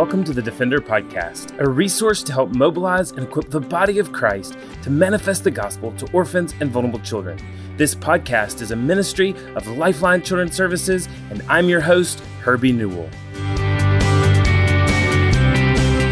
welcome to the Defender Podcast, a resource to help mobilize and equip the body of Crist to manifest the gospel to orphans and vulnerable children. This podcast is a ministry of Lifeline Children's Services, and I'm your host, Herbie Newell.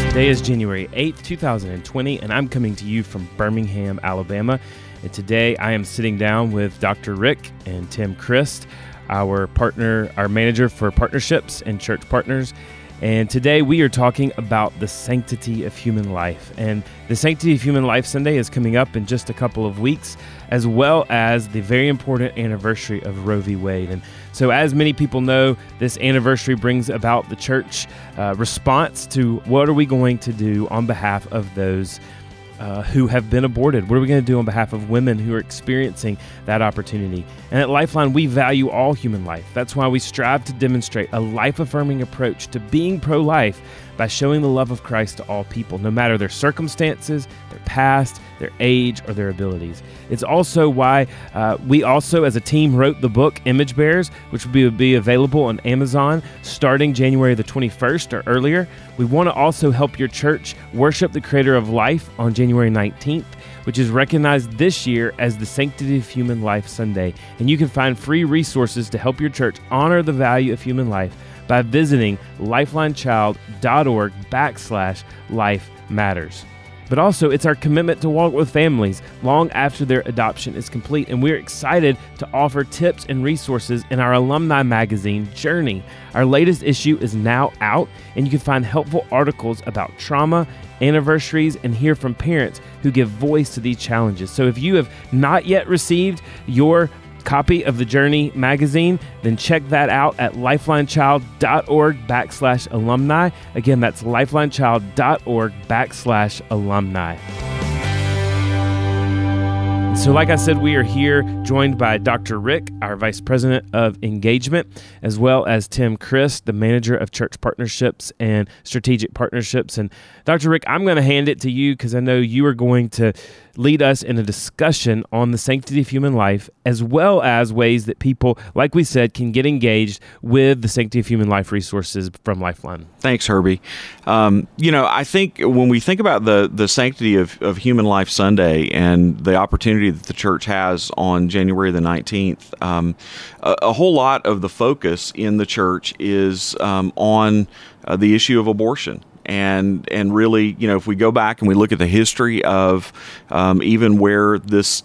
Today is January 8th, 2020, and I'm coming to you from Birmingham, Alabama. And today I am sitting down with Dr. Rick and Tim Christ, our partner, our manager for partnerships and church partners. And today we are talking about the sanctity of human life. And the Sanctity of Human Life Sunday is coming up in just a couple of weeks, as well as the very important anniversary of Roe v. Wade. And so, as many people know, this anniversary brings about the church uh, response to what are we going to do on behalf of those uh, who have been aborted? What are we going to do on behalf of women who are experiencing that opportunity? And at Lifeline, we value all human life. That's why we strive to demonstrate a life affirming approach to being pro life by showing the love of Christ to all people, no matter their circumstances, their past, their age, or their abilities. It's also why uh, we also, as a team, wrote the book Image Bearers, which will be, be available on Amazon starting January the 21st or earlier. We want to also help your church worship the Creator of life on January 19th which is recognized this year as the Sanctity of Human Life Sunday. And you can find free resources to help your church honor the value of human life by visiting lifelinechild.org backslash life matters. But also, it's our commitment to walk with families long after their adoption is complete. And we're excited to offer tips and resources in our alumni magazine, Journey. Our latest issue is now out, and you can find helpful articles about trauma, anniversaries, and hear from parents who give voice to these challenges. So if you have not yet received your copy of the Journey magazine, then check that out at lifelinechild.org backslash alumni. Again, that's lifelinechild.org backslash alumni. So, like I said, we are here joined by Dr. Rick, our Vice President of Engagement, as well as Tim Crist, the Manager of Church Partnerships and Strategic Partnerships. And Dr. Rick, I'm going to hand it to you because I know you are going to lead us in a discussion on the sanctity of human life, as well as ways that people, like we said, can get engaged with the sanctity of human life resources from Lifeline. Thanks, Herbie. Um, you know, I think when we think about the the sanctity of, of Human Life Sunday and the opportunity that the church has on January the 19th, um, a, a, whole lot of the focus in the church is um, on uh, the issue of abortion. And and really, you know, if we go back and we look at the history of um, even where this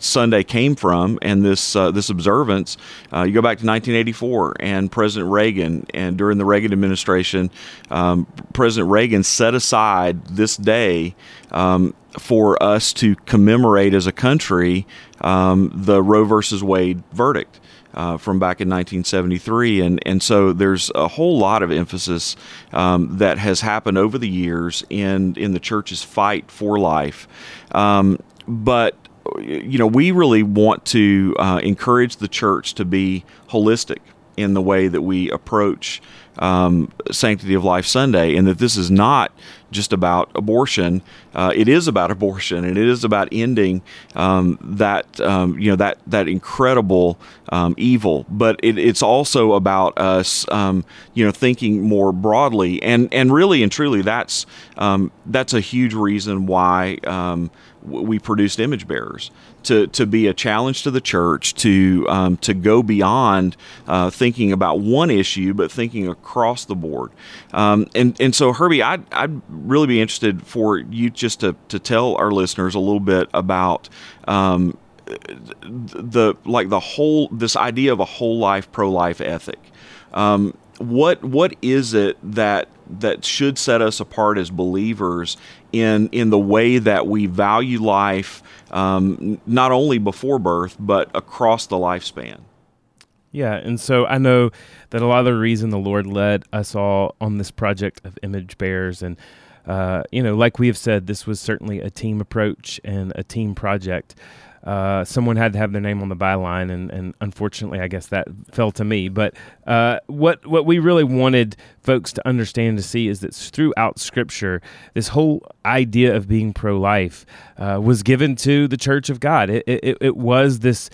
Sunday came from and this uh, this observance, uh, you go back to 1984 and President Reagan, and during the Reagan administration, um, President Reagan set aside this day um, for us to commemorate as a country um, the Roe versus Wade verdict uh, from back in 1973, and and so there's a whole lot of emphasis um, that has happened over the years in in the church's fight for life, um, but you know we really want to uh, encourage the church to be holistic in the way that we approach um, Sanctity of Life Sunday, and that this is not just about abortion. Uh, it is about abortion, and it is about ending um, that um, you know that that incredible um, evil. But it, it's also about us, um, you know, thinking more broadly, and and really and truly, that's um, that's a huge reason why um, we produced image bearers to, to be a challenge to the church to um, to go beyond uh, thinking about one issue, but thinking across the board. Um, and and so Herbie, I'd, I'd really be interested for you just to, to tell our listeners a little bit about. Um, the like the whole this idea of a whole life pro life ethic um, what what is it that that should set us apart as believers in in the way that we value life um, not only before birth, but across the lifespan. Yeah, and so I know that a lot of the reason the Lord led us all on this project of image bearers, and uh, you know, like we have said, this was certainly a team approach and a team project. Uh, someone had to have their name on the byline, and, and unfortunately, I guess that fell to me. But uh, what what we really wanted folks to understand to see is that throughout Scripture, this whole idea of being pro life uh, was given to the Church of God. It, it, it was this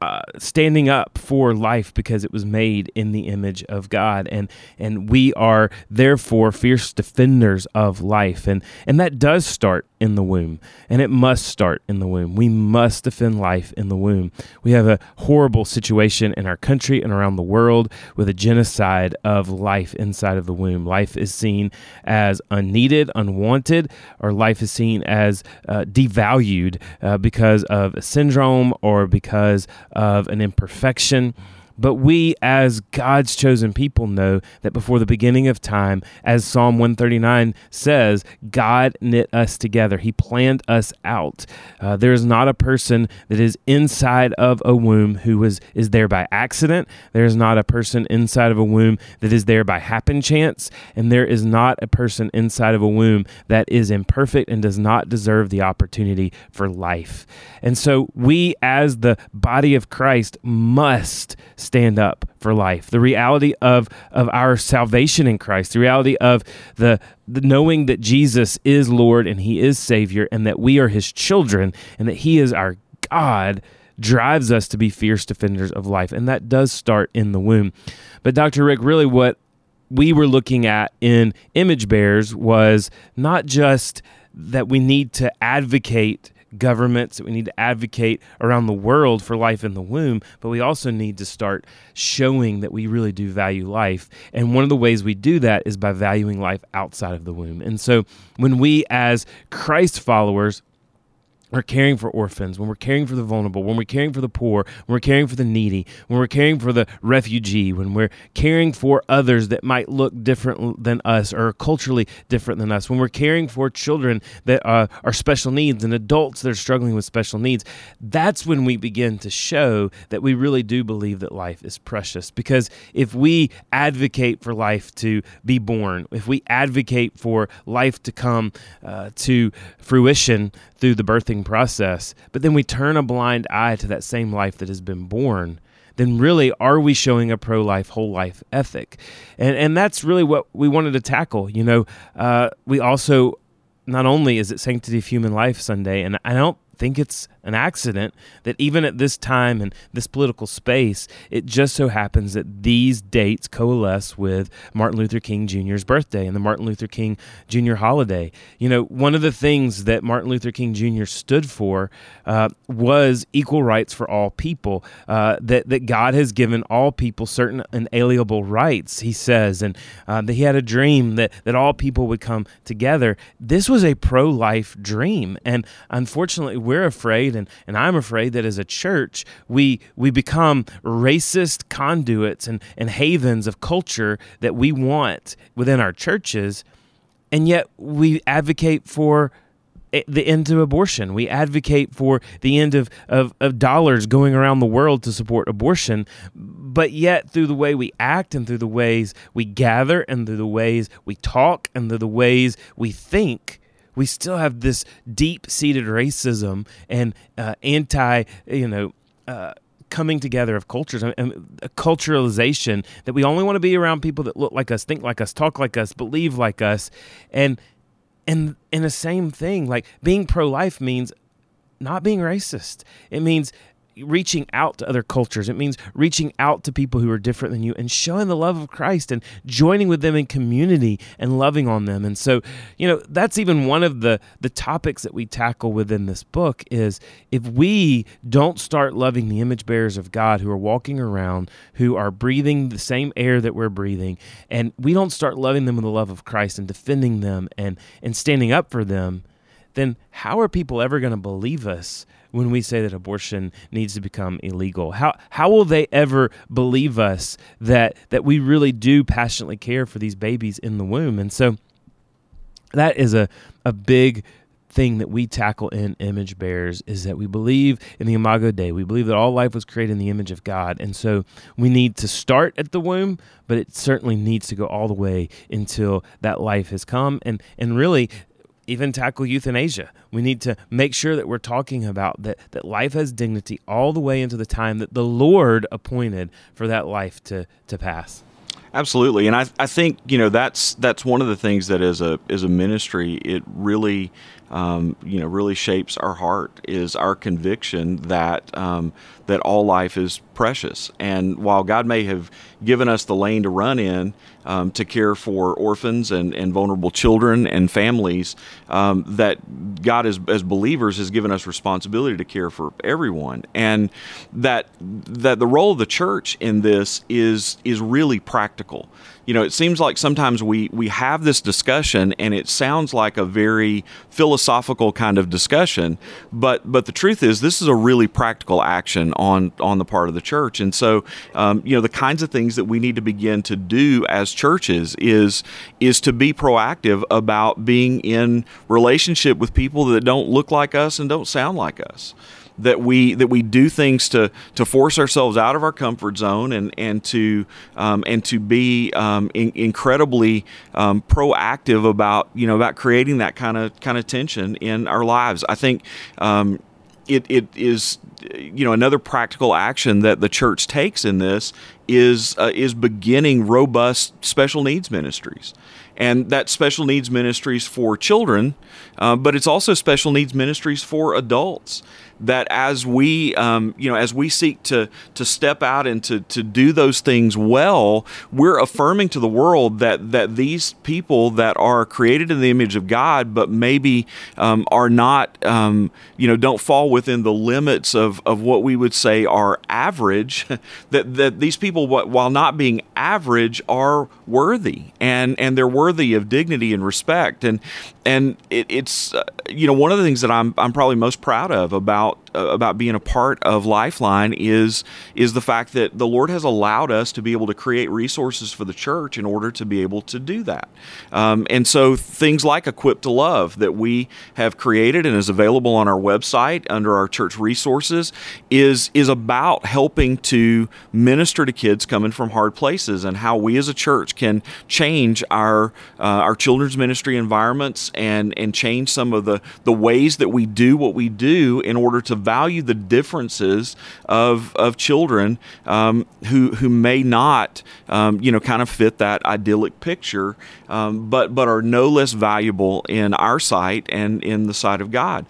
uh, standing up for life because it was made in the image of God, and and we are therefore fierce defenders of life, and and that does start in the womb, and it must start in the womb. We must defend life in the womb. We have a horrible situation in our country and around the world with a genocide of life inside of the womb. Life is seen as unneeded, unwanted, or life is seen as uh, devalued uh, because of a syndrome or because of an imperfection. But we, as God's chosen people, know that before the beginning of time, as Psalm 139 says, God knit us together. He planned us out. Uh, there is not a person that is inside of a womb who is, is there by accident. There is not a person inside of a womb that is there by happen chance. And there is not a person inside of a womb that is imperfect and does not deserve the opportunity for life. And so we, as the body of Christ, must stand up for life. The reality of of our salvation in Christ, the reality of the, the knowing that Jesus is Lord and He is Savior, and that we are His children, and that He is our God drives us to be fierce defenders of life. And that does start in the womb. But Dr. Rick, really what we were looking at in image bearers was not just that we need to advocate governments, that we need to advocate around the world for life in the womb, but we also need to start showing that we really do value life. And one of the ways we do that is by valuing life outside of the womb. And so when we, as Christ followers, we're caring for orphans, when we're caring for the vulnerable, when we're caring for the poor, when we're caring for the needy, when we're caring for the refugee, when we're caring for others that might look different than us or culturally different than us, when we're caring for children that uh, are special needs and adults that are struggling with special needs, that's when we begin to show that we really do believe that life is precious. Because if we advocate for life to be born, if we advocate for life to come uh, to fruition through the birthing process, but then we turn a blind eye to that same life that has been born, then really are we showing a pro life, whole life ethic? And, and that's really what we wanted to tackle. You know, uh, we also, not only is it Sanctity of Human Life Sunday, and I don't think it's an accident that even at this time and this political space, it just so happens that these dates coalesce with Martin Luther King Jr.'s birthday and the Martin Luther King Jr. holiday. You know, one of the things that Martin Luther King Jr. stood for uh, was equal rights for all people, uh, that, that God has given all people certain inalienable rights, he says, and uh, that he had a dream that, that all people would come together. This was a pro life dream. And unfortunately, we're afraid and, and I'm afraid that as a church, we we become racist conduits and, and havens of culture that we want within our churches, and yet we advocate for eh, the end to abortion. We advocate for the end of, of, of, dollars going around the world to support abortion. But yet, through the way we act and through the ways we gather and through the ways we talk and through the ways we think, we still have this deep seated racism and uh, anti, you know, uh, coming together of cultures and a culturalization that we only want to be around people that look like us, think like us, talk like us, believe like us, and and in the same thing, like being pro life means not being racist. It means reaching out to other cultures. It means reaching out to people who are different than you and showing the love of Christ and joining with them in community and loving on them. And so, you know, that's even one of the the topics that we tackle within this book is if we don't start loving the image bearers of God who are walking around, who are breathing the same air that we're breathing, and we don't start loving them with the love of Christ and defending them and and standing up for them, then how are people ever going to believe us when we say that abortion needs to become illegal? How how will they ever believe us that that we really do passionately care for these babies in the womb? And so that is a a big thing that we tackle in image bearers is that we believe in the imago dei we believe that all life was created in the image of god and so we need to start at the womb but it certainly needs to go all the way until that life has come and and really even tackle euthanasia. We need to make sure that we're talking about that, that life has dignity all the way into the time that the Lord appointed for that life to, to pass. Absolutely, and I, I think you know that's that's one of the things that as a as a ministry it really um, you know, really shapes our heart is our conviction that um, that all life is precious. And while God may have given us the lane to run in um, to care for orphans and, and vulnerable children and families, um, that God, as, as believers, has given us responsibility to care for everyone, and that that the role of the church in this is is really practical you know, it seems like sometimes we we have this discussion and it sounds like a very philosophical kind of discussion, but but the truth is this is a really practical action on on the part of the church, and so um, you know the kinds of things that we need to begin to do as churches is is to be proactive about being in relationship with people that don't look like us and don't sound like us that we that we do things to to force ourselves out of our comfort zone and and to um, and to be um, in, incredibly um, proactive about you know about creating that kind of kind of tension in our lives. I think um, it, it is you know another practical action that the church takes in this is uh, is beginning robust special needs ministries and that special needs ministries for children uh, but it's also special needs ministries for adults that as we um, you know as we seek to to step out and to to do those things well, we're affirming to the world that that these people that are created in the image of God, but maybe um, are not um, you know don't fall within the limits of of what we would say are average. that that these people, while not being average, are worthy and and they're worthy of dignity and respect. And and it, it's uh, you know one of the things that I'm I'm probably most proud of about uh, about being a part of Lifeline is is the fact that the Lord has allowed us to be able to create resources for the church in order to be able to do that. Um, and so things like Equip to Love that we have created and is available on our website under our church resources is is about helping to minister to kids coming from hard places and how we as a church can change our uh, our children's ministry environments and and change some of the the ways that we do what we do in order to value the differences of of children um, who who may not um, you know kind of fit that idyllic picture, um, but but are no less valuable in our sight and in the sight of God.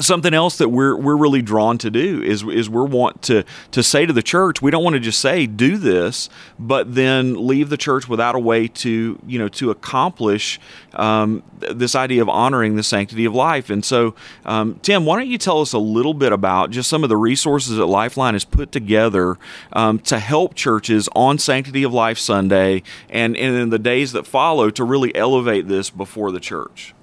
Something else that we're we're really drawn to do is is we want to to say to the church we don't want to just say do this but then leave the church without a way to you know to accomplish um, this idea of honoring the sanctity of life. And so um, Tim why don't you tell us a little bit about just some of the resources that Lifeline has put together um, to help churches on Sanctity of Life Sunday and and in the days that follow to really elevate this before the church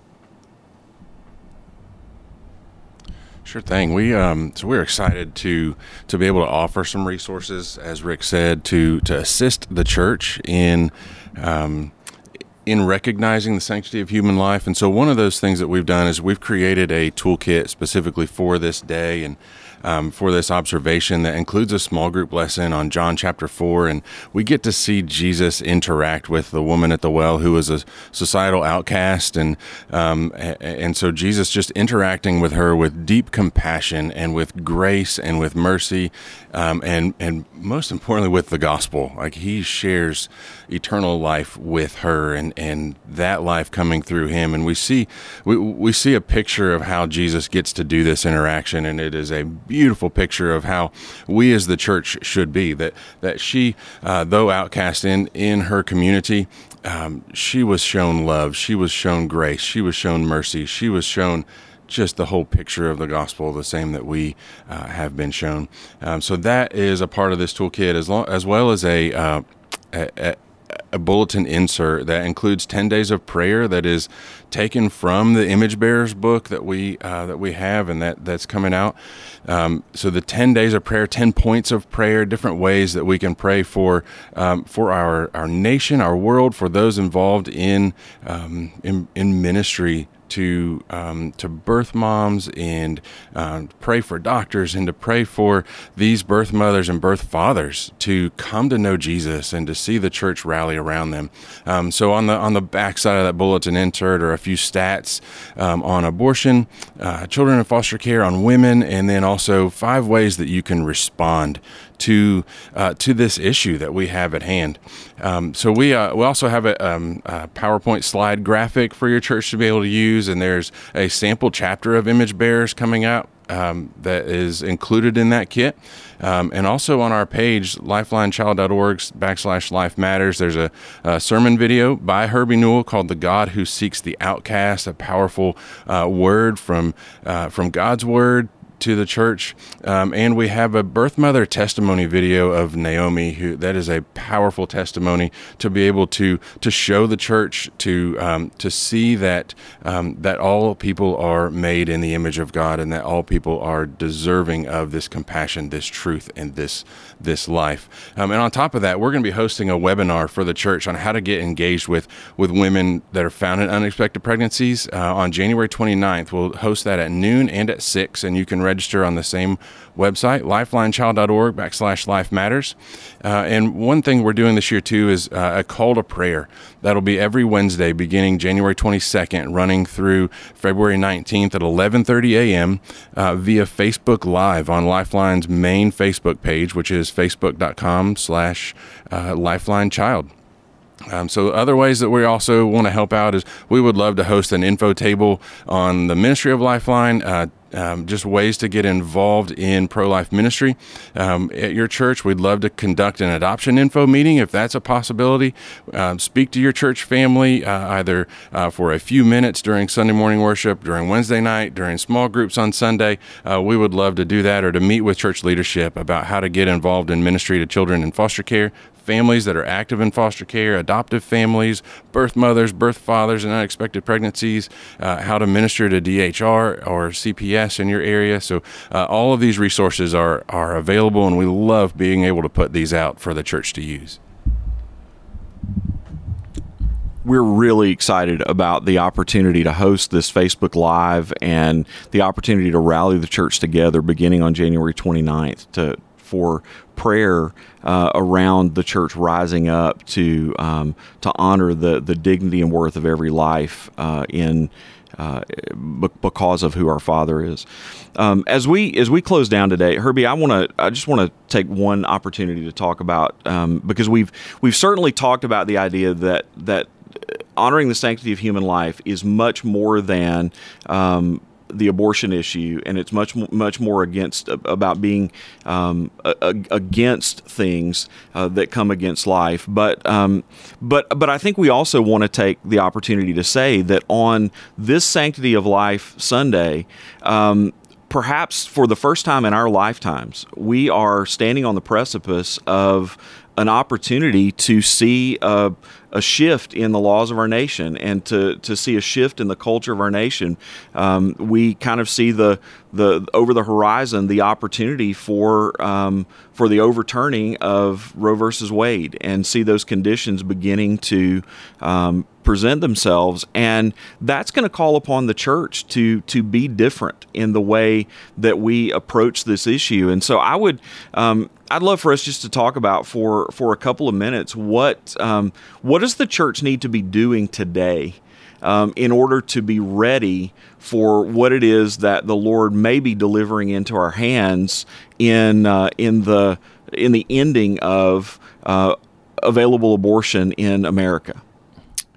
Sure thing. We um, so we're excited to to be able to offer some resources, as Rick said, to to assist the church in um, in recognizing the sanctity of human life. And so one of those things that we've done is we've created a toolkit specifically for this day and um, for this observation that includes a small group lesson on John chapter 4. And we get to see Jesus interact with the woman at the well who was a societal outcast. And, um, and so Jesus just interacting with her with deep compassion and with grace and with mercy um, and, and most importantly with the gospel. Like he shares eternal life with her and, and that life coming through him. And we see, we, we see a picture of how Jesus gets to do this interaction. And it is a beautiful picture of how we as the church should be. That that she, uh, though outcast in in her community, um, she was shown love. She was shown grace. She was shown mercy. She was shown just the whole picture of the gospel, the same that we uh, have been shown. Um, so that is a part of this toolkit, as long as well as a, uh, a, a bulletin insert that includes 10 days of prayer that is taken from the image bearers book that we uh, that we have and that that's coming out um, so the 10 days of prayer 10 points of prayer different ways that we can pray for um, for our our nation our world for those involved in um, in, in ministry to um, to birth moms and um, pray for doctors and to pray for these birth mothers and birth fathers to come to know Jesus and to see the church rally around them. Um, so on the on the back side of that bulletin insert are a few stats um, on abortion, uh, children in foster care, on women, and then also five ways that you can respond to uh, to this issue that we have at hand. Um, so we uh, we also have a, um, a, PowerPoint slide graphic for your church to be able to use, and there's a sample chapter of image bearers coming out um, that is included in that kit. Um, and also on our page, lifelinechild.org backslash life matters, there's a, a, sermon video by Herbie Newell called The God Who Seeks the Outcast, a powerful uh, word from, uh, from God's Word to the church. Um, and we have a birth mother testimony video of Naomi, who that is a powerful testimony to be able to to show the church to um, to see that um, that all people are made in the image of God and that all people are deserving of this compassion, this truth, and this this life. Um, and on top of that, we're going to be hosting a webinar for the church on how to get engaged with with women that are found in unexpected pregnancies uh, on January 29th. We'll host that at noon and at six, and you can register on the same website, lifelinechild.org backslash life matters. Uh, and one thing we're doing this year too is uh, a call to prayer. That'll be every Wednesday beginning January 22nd, running through February 19th at 11:30 a.m. Uh, via Facebook Live on Lifeline's main Facebook page, which is facebook.com slash uh, Lifeline Child. Um, so other ways that we also want to help out is we would love to host an info table on the Ministry of Lifeline. Uh, um, just ways to get involved in pro life ministry. Um, at your church, we'd love to conduct an adoption info meeting if that's a possibility. Um, speak to your church family uh, either uh, for a few minutes during Sunday morning worship, during Wednesday night, during small groups on Sunday. Uh, we would love to do that or to meet with church leadership about how to get involved in ministry to children in foster care families that are active in foster care, adoptive families, birth mothers, birth fathers, and unexpected pregnancies, uh, how to minister to DHR or CPS in your area. So, uh, all of these resources are, are available, and we love being able to put these out for the church to use we're really excited about the opportunity to host this Facebook Live and the opportunity to rally the church together beginning on January 29th to for prayer uh, around the church rising up to um, to honor the the dignity and worth of every life uh, in. Uh, because of who our Father is, um, as we as we close down today, Herbie, I want to I just want to take one opportunity to talk about um, because we've we've certainly talked about the idea that that honoring the sanctity of human life is much more than um, the abortion issue, and it's much much more against about being um, against things uh, that come against life. But um, but but I think we also want to take the opportunity to say that on this Sanctity of Life Sunday. Um, perhaps for the first time in our lifetimes, we are standing on the precipice of an opportunity to see a, a, shift in the laws of our nation and to, to see a shift in the culture of our nation. Um, we kind of see the the over the horizon the opportunity for um, for the overturning of Roe versus Wade and see those conditions beginning to um, present themselves, and that's going to call upon the church to to be different in the way that we approach this issue. And so, I would um, I'd love for us just to talk about for for a couple of minutes what um, what does the church need to be doing today um, in order to be ready for what it is that the Lord may be delivering into our hands in uh, in the in the ending of uh, available abortion in America.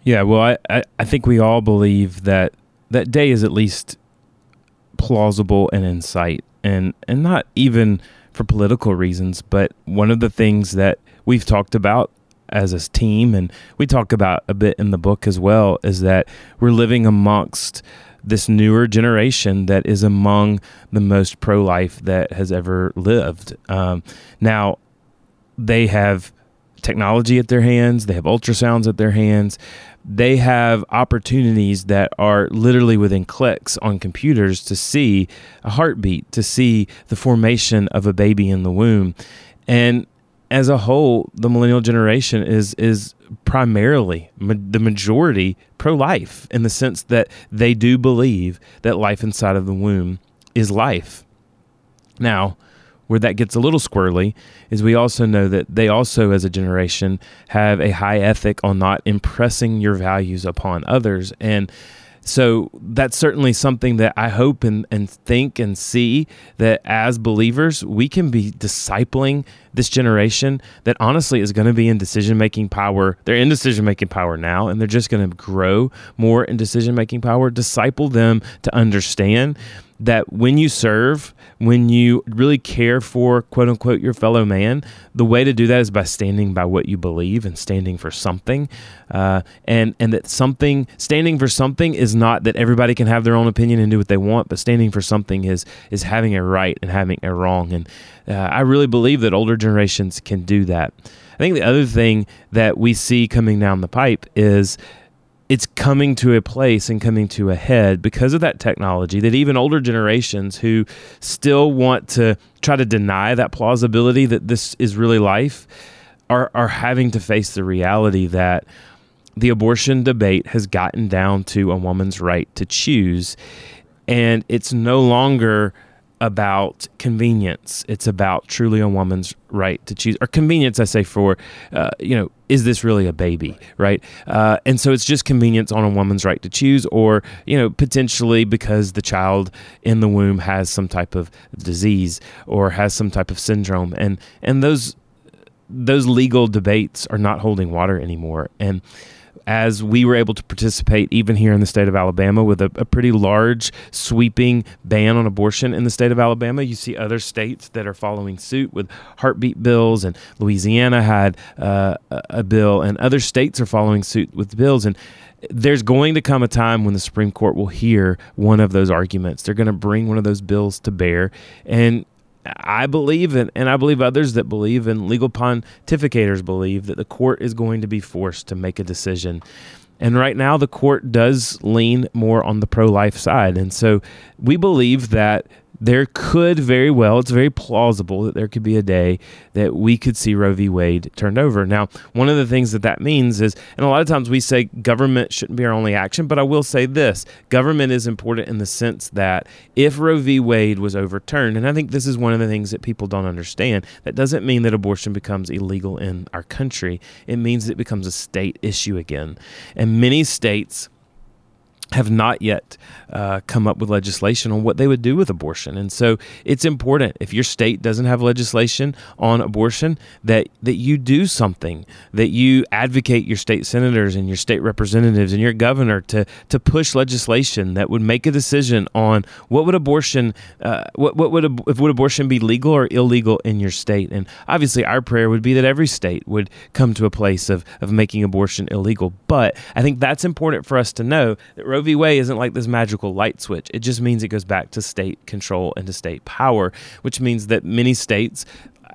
Yeah, well, I, I, I think we all believe that that day is at least plausible and in sight, and and not even for political reasons, but one of the things that we've talked about as a team, and we talk about a bit in the book as well, is that we're living amongst this newer generation that is among the most pro life that has ever lived. Um, now, they have technology at their hands, they have ultrasounds at their hands, they have opportunities that are literally within clicks on computers to see a heartbeat, to see the formation of a baby in the womb. And as a whole, the millennial generation is is primarily ma- the majority pro life in the sense that they do believe that life inside of the womb is life. Now, where that gets a little squirrely is we also know that they also, as a generation, have a high ethic on not impressing your values upon others. And so that's certainly something that I hope and, and think and see that as believers, we can be discipling this generation that honestly is going to be in decision making power. They're in decision making power now, and they're just going to grow more in decision making power. Disciple them to understand that when you serve, when you really care for quote unquote your fellow man, the way to do that is by standing by what you believe and standing for something. Uh, and and that something standing for something is not that everybody can have their own opinion and do what they want, but standing for something is is having a right and having a wrong. And uh, I really believe that older generations can do that. I think the other thing that we see coming down the pipe is it's coming to a place and coming to a head because of that technology that even older generations who still want to try to deny that plausibility that this is really life are, are having to face the reality that the abortion debate has gotten down to a woman's right to choose. And it's no longer about convenience. It's about truly a woman's right to choose, or convenience. I say for, uh, you know, is this really a baby, right? Uh, and so it's just convenience on a woman's right to choose, or you know, potentially because the child in the womb has some type of disease or has some type of syndrome, and and those those legal debates are not holding water anymore, and as we were able to participate even here in the state of Alabama with a, a, pretty large sweeping ban on abortion in the state of Alabama. You see other states that are following suit with heartbeat bills, and Louisiana had uh, a bill, and other states are following suit with bills. And there's going to come a time when the Supreme Court will hear one of those arguments. They're going to bring one of those bills to bear, and I believe, and, and I believe others that believe, and legal pontificators believe, that the court is going to be forced to make a decision. And right now, the court does lean more on the pro life side. And so we believe that there could very well, it's very plausible that there could be a day that we could see Roe v. Wade turned over. Now, one of the things that that means is, and a lot of times we say government shouldn't be our only action, but I will say this government is important in the sense that if Roe v. Wade was overturned, and I think this is one of the things that people don't understand, that doesn't mean that abortion becomes illegal in our country. It means it becomes a state issue again. And many states, have not yet uh, come up with legislation on what they would do with abortion. And so it's important if your state doesn't have legislation on abortion that that you do something, that you advocate your state senators and your state representatives and your governor to to push legislation that would make a decision on what would abortion uh, what what would if would abortion be legal or illegal in your state. And obviously our prayer would be that every state would come to a place of of making abortion illegal. But I think that's important for us to know that Roe v. Wade isn't like this magical light switch. It just means it goes back to state control and to state power, which means that many states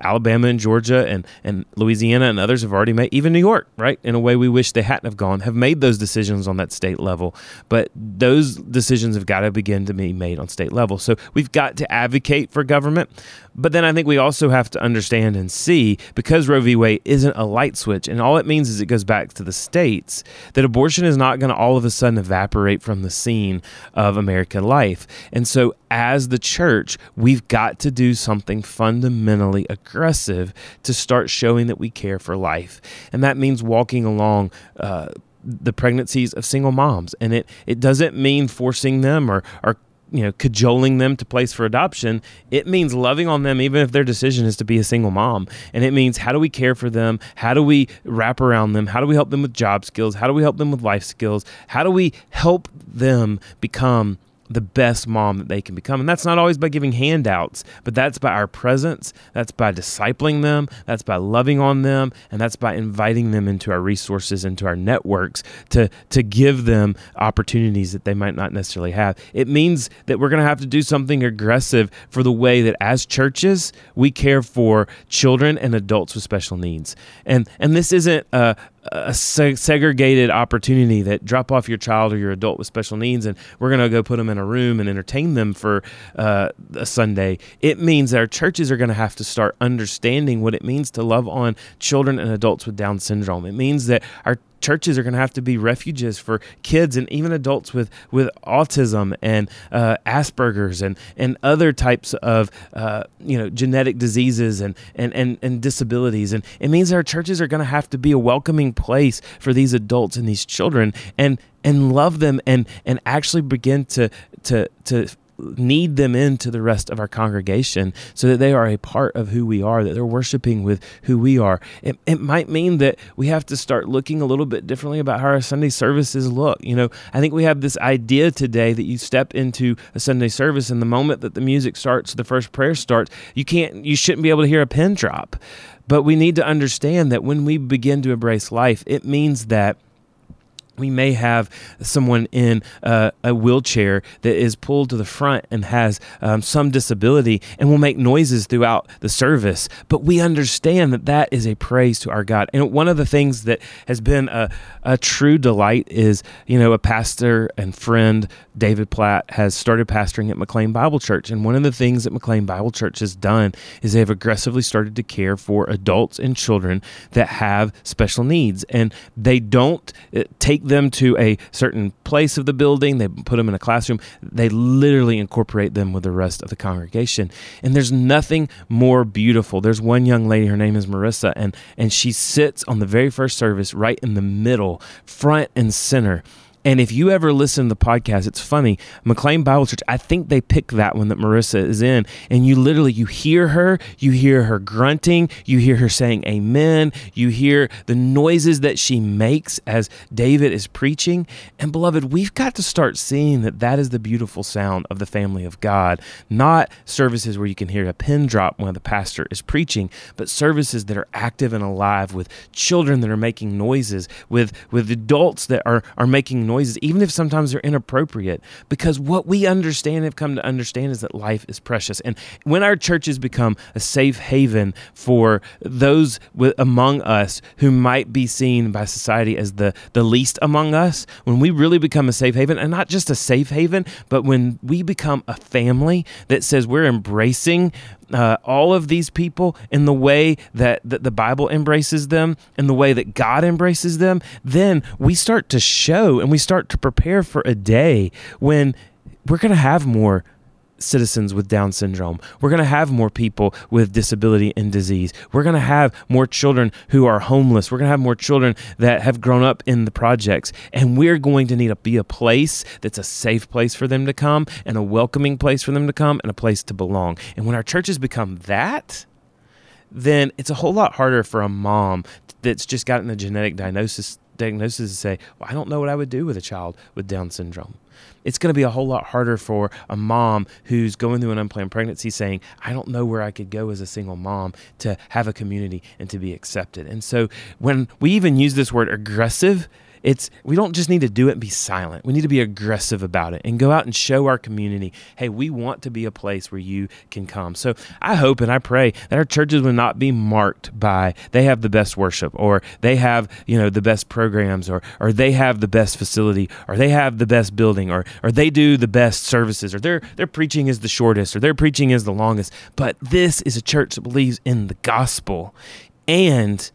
Alabama and Georgia and, and Louisiana and others have already made, even New York, right? In a way we wish they hadn't have gone, have made those decisions on that state level. But those decisions have got to begin to be made on state level. So we've got to advocate for government. But then I think we also have to understand and see because Roe v. Wade isn't a light switch, and all it means is it goes back to the states, that abortion is not going to all of a sudden evaporate from the scene of American life. And so as the church, we've got to do something fundamentally aggressive to start showing that we care for life. And that means walking along. Uh, the pregnancies of single moms and it it doesn't mean forcing them or or you know cajoling them to place for adoption it means loving on them even if their decision is to be a single mom. And it means how do we care for them? How do we wrap around them? How do we help them with job skills? How do we help them with life skills? How do we help them become the best mom that they can become. And that's not always by giving handouts, but that's by our presence, that's by discipling them, that's by loving on them, and that's by inviting them into our resources, into our networks to, to give them opportunities that they might not necessarily have. It means that we're going to have to do something aggressive for the way that as churches we care for children and adults with special needs. And and this isn't a, a segregated opportunity that drop off your child or your adult with special needs and we're going to go put them in a room and entertain them for uh, a Sunday. It means that our churches are going to have to start understanding what it means to love on children and adults with Down syndrome. It means that our churches are going to have to be refuges for kids and even adults with with autism and uh, Asperger's and and other types of uh, you know genetic diseases and, and and and disabilities. And it means our churches are going to have to be a welcoming place for these adults and these children and and love them and and actually begin to to to need them into the rest of our congregation so that they are a part of who we are, that they're worshiping with who we are. It, it might mean that we have to start looking a little bit differently about how our Sunday services look. You know, I think we have this idea today that you step into a Sunday service and the moment that the music starts, the first prayer starts, you can't, you shouldn't be able to hear a pin drop. But we need to understand that when we begin to embrace life, it means that we may have someone in uh, a wheelchair that is pulled to the front and has um, some disability and will make noises throughout the service. But we understand that that is a praise to our God. And one of the things that has been a, a true delight is, you know, a pastor and friend, David Platt, has started pastoring at McLean Bible Church. And one of the things that McLean Bible Church has done is they have aggressively started to care for adults and children that have special needs. And they don't uh, take them to a certain place of the building, they put them in a classroom, they literally incorporate them with the rest of the congregation. And there's nothing more beautiful. There's one young lady, her name is Marissa, and, and she sits on the very first service right in the middle, front and center and if you ever listen to the podcast, it's funny. McLean Bible Church, I think they pick that one that Marissa is in, and you literally you hear her, you hear her grunting, you hear her saying amen, you hear the noises that she makes as David is preaching. And beloved, we've got to start seeing that that is the beautiful sound of the family of God, not services where you can hear a pin drop when the pastor is preaching, but services that are active and alive with children that are making noises, with with adults that are are making noises noises, even if sometimes they're inappropriate, because what we understand, have come to understand, is that life is precious. And when our churches become a safe haven for those among us who might be seen by society as the, the least among us, when we really become a safe haven, and not just a safe haven, but when we become a family that says we're embracing uh, all of these people in the way that, that the Bible embraces them, in the way that God embraces them, then we start to show and we start to prepare for a day when we're going to have more citizens with Down syndrome. We're going to have more people with disability and disease. We're going to have more children who are homeless. We're going to have more children that have grown up in the projects. And we're going to need to be a place that's a safe place for them to come and a welcoming place for them to come and a place to belong. And when our churches become that, then it's a whole lot harder for a mom that's just gotten a genetic diagnosis diagnosis to say, well, I don't know what I would do with a child with Down syndrome it's going to be a whole lot harder for a mom who's going through an unplanned pregnancy saying, I don't know where I could go as a single mom to have a community and to be accepted. And so when we even use this word aggressive, it's we don't just need to do it and be silent. We need to be aggressive about it and go out and show our community, hey, we want to be a place where you can come. So I hope and I pray that our churches will not be marked by they have the best worship or they have, you know, the best programs or or they have the best facility or they have the best building or or they do the best services or their their preaching is the shortest or their preaching is the longest. But this is a church that believes in the gospel and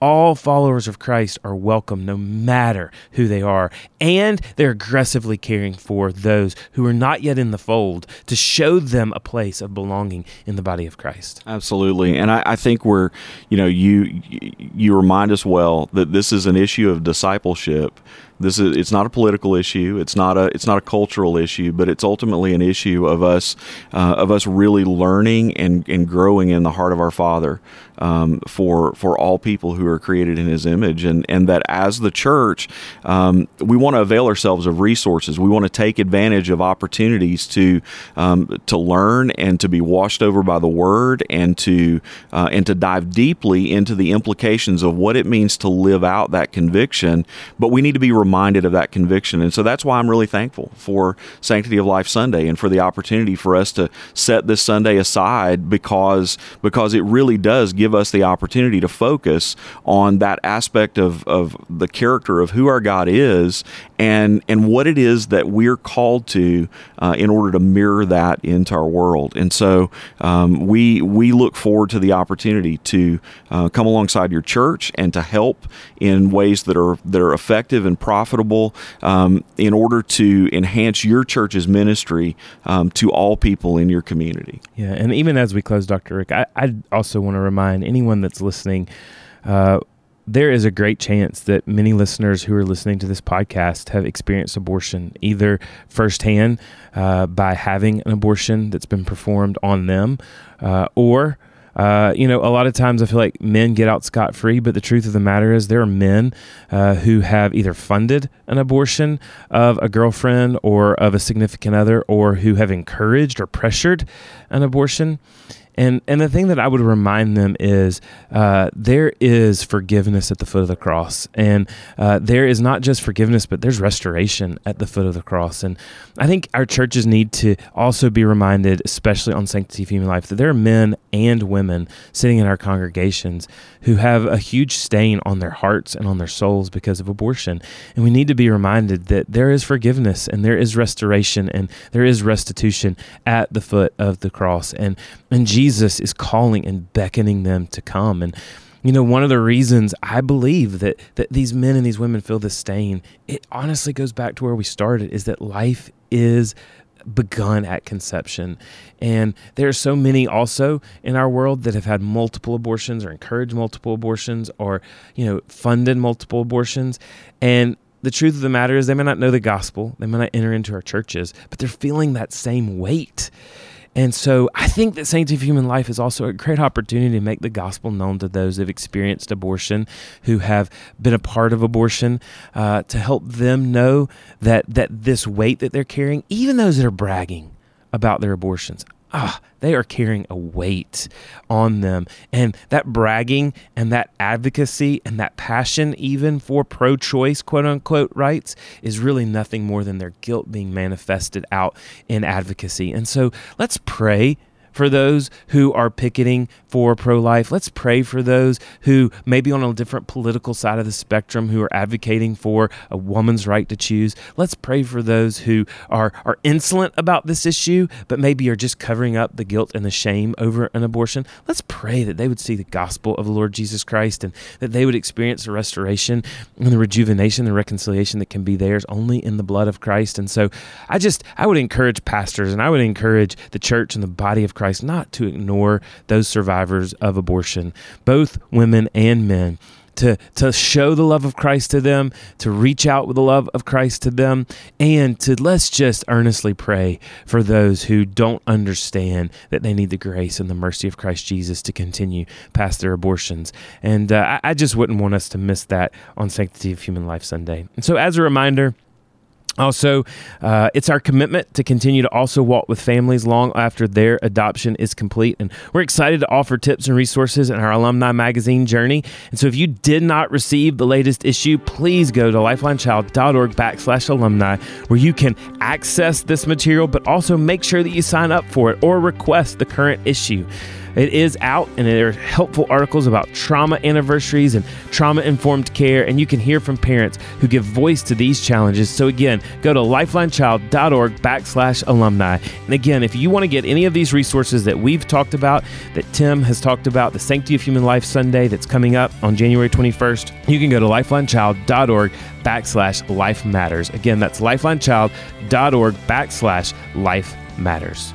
all followers of Christ are welcome no matter who they are. And they're aggressively caring for those who are not yet in the fold to show them a place of belonging in the body of Christ. Absolutely. And I, I think we're, you know, you you remind us well that this is an issue of discipleship this is it's not a political issue. It's not a it's not a cultural issue, but it's ultimately an issue of us uh, of us really learning and, and growing in the heart of our Father um, for for all people who are created in His image, and and that as the church, um, we want to avail ourselves of resources. We want to take advantage of opportunities to um, to learn and to be washed over by the Word, and to uh, and to dive deeply into the implications of what it means to live out that conviction. But we need to be reminded of that conviction. And so that's why I'm really thankful for Sanctity of Life Sunday and for the opportunity for us to set this Sunday aside because because it really does give us the opportunity to focus on that aspect of, of the character of who our God is and and what it is that we're called to uh, in order to mirror that into our world. And so um, we we look forward to the opportunity to uh, come alongside your church and to help in ways that are that are effective and um, in order to enhance your church's ministry um, to all people in your community. Yeah, and even as we close, Dr. Rick, I, I also want to remind anyone that's listening. Uh, there is a great chance that many listeners who are listening to this podcast have experienced abortion either firsthand uh, by having an abortion that's been performed on them uh, or uh, you know, a lot of times I feel like men get out scot free, but the truth of the matter is there are men uh, who have either funded an abortion of a girlfriend or of a significant other, or who have encouraged or pressured an abortion. And and the thing that I would remind them is uh, there is forgiveness at the foot of the cross, and uh, there is not just forgiveness, but there's restoration at the foot of the cross. And I think our churches need to also be reminded, especially on Sanctity of Human Life, that there are men and women sitting in our congregations who have a huge stain on their hearts and on their souls because of abortion, and we need to be reminded that there is forgiveness and there is restoration and there is restitution at the foot of the cross, and and Jesus is calling and beckoning them to come. And you know, one of the reasons I believe that that these men and these women feel this stain, it honestly goes back to where we started, is that life is begun at conception. And there are so many also in our world that have had multiple abortions or encouraged multiple abortions or, you know, funded multiple abortions. And the truth of the matter is they may not know the gospel, they may not enter into our churches, but they're feeling that same weight. And so I think that Sanctity of Human Life is also a great opportunity to make the gospel known to those who've experienced abortion, who have been a part of abortion, uh, to help them know that, that this weight that they're carrying, even those that are bragging about their abortions, ah, they are carrying a weight on them. And that bragging and that advocacy and that passion, even for pro choice, quote unquote, rights, is really nothing more than their guilt being manifested out in advocacy. And so let's pray for those who are picketing for pro life. Let's pray for those who may be on a different political side of the spectrum who are advocating for a woman's right to choose. Let's pray for those who are, are insolent about this issue, but maybe are just covering up the guilt and the shame over an abortion. Let's pray that they would see the gospel of the Lord Jesus Christ and that they would experience the restoration and the rejuvenation, the reconciliation that can be theirs only in the blood of Christ. And so I just, I would encourage pastors and I would encourage the church and the body of Christ, not to ignore those survivors of abortion, both women and men. To, to show the love of Christ to them, to reach out with the love of Christ to them, and to let's just earnestly pray for those who don't understand that they need the grace and the mercy of Christ Jesus to continue past their abortions. And uh, I, I just wouldn't want us to miss that on Sanctity of Human Life Sunday. And so, as a reminder, also, uh, it's our commitment to continue to also walk with families long after their adoption is complete. And we're excited to offer tips and resources in our alumni magazine journey. And so if you did not receive the latest issue, please go to lifelinechild.org backslash alumni where you can access this material, but also make sure that you sign up for it or request the current issue. It is out, and there are helpful articles about trauma anniversaries and trauma informed care, and you can hear from parents who give voice to these challenges. So, again, go to lifelinechild.org backslash alumni. And again, if you want to get any of these resources that we've talked about, that Tim has talked about, the Sanctity of Human Life Sunday that's coming up on January 21st, you can go to lifelinechild.org backslash life matters. Again, that's lifelinechild.org backslash life matters.